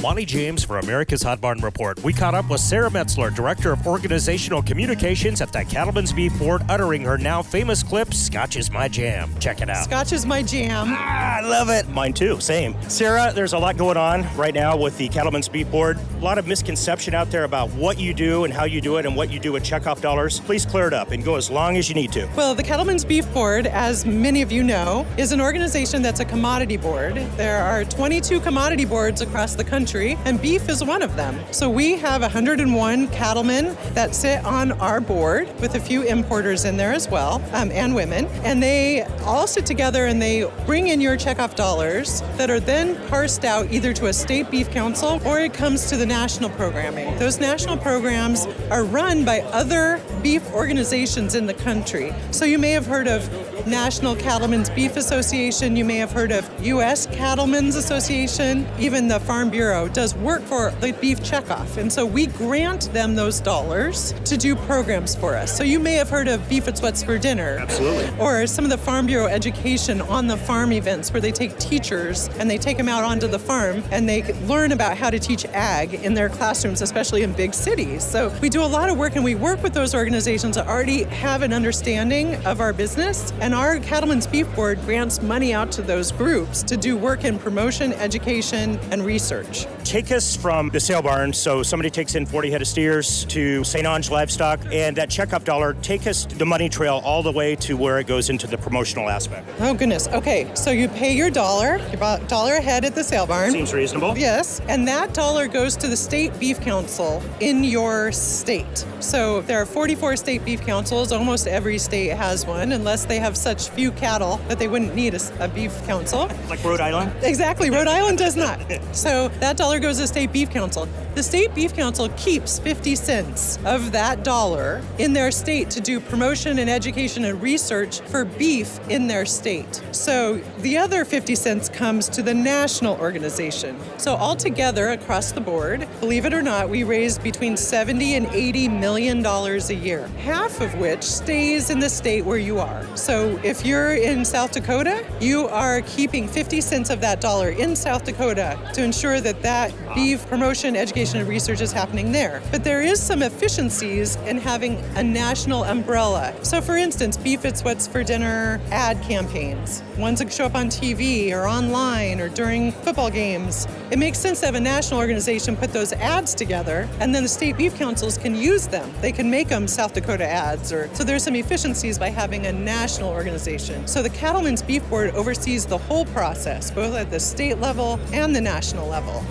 Monte James for America's Hot Barn Report. We caught up with Sarah Metzler, Director of Organizational Communications at the Cattlemen's Beef Board, uttering her now famous clip, Scotch is my jam. Check it out. Scotch is my jam. Ah, I love it. Mine too, same. Sarah, there's a lot going on right now with the Cattlemen's Beef Board. A lot of misconception out there about what you do and how you do it and what you do with checkoff dollars. Please clear it up and go as long as you need to. Well, the Cattlemen's Beef Board, as many of you know, is an organization that's a commodity board. There are 22 commodity boards across the country, and beef is one of them. So we have 101 cattlemen that sit on our board with a few importers in there as well, um, and women. And they all sit together and they bring in your checkoff dollars that are then parsed out either to a state beef council or it comes to the national programming. Those national programs are run by other beef organizations in the country. So you may have heard of National Cattlemen's Beef Association, you may have heard of U.S. Cattlemen's Association, even the Farm Bureau does work for the beef checkoff. And so we grant them those dollars to do programs for us. So you may have heard of Beef It's What's for Dinner. Absolutely. Or some of the Farm Bureau education on the farm events where they take teachers and they take them out onto the farm and they learn about how to teach ag in their classrooms, especially in big cities. So we do a lot of work and we work with those organizations that already have an understanding of our business. And our Cattlemen's Beef Board grants money out to those groups to do work in promotion, education, and research. Take us from the sale barn, so somebody takes in 40 head of steers to St. Onge Livestock, and that checkoff dollar, take us the money trail all the way to where it goes into the promotional aspect. Oh, goodness. Okay, so you pay your dollar, about dollar a head at the sale barn. Seems reasonable. Yes, and that dollar goes to the state beef council in your state. So there are 44 state beef councils. Almost every state has one, unless they have such few cattle that they wouldn't need a, a beef council. Like Rhode Island? Exactly, Rhode Island does not. So that dollar goes to state beef council. The state beef council keeps 50 cents of that dollar in their state to do promotion and education and research for beef in their state. So the other 50 cents comes to the national organization. So altogether across the board, believe it or not, we raise between 70 and 80 million dollars a year, half of which stays in the state where you are. So if you're in South Dakota, you are keeping 50 cents of that dollar in South Dakota to ensure that that beef promotion, education, and research is happening there. But there is some efficiencies in having a national umbrella. So for instance, Beef It's What's for Dinner ad campaigns, ones that show up on TV or online or during football games. It makes sense to have a national organization put those ads together and then the state beef councils can use them. They can make them South Dakota ads or so there's some efficiencies by having a national organization. So the Cattlemen's Beef Board oversees the whole process, both at the state level and the national level.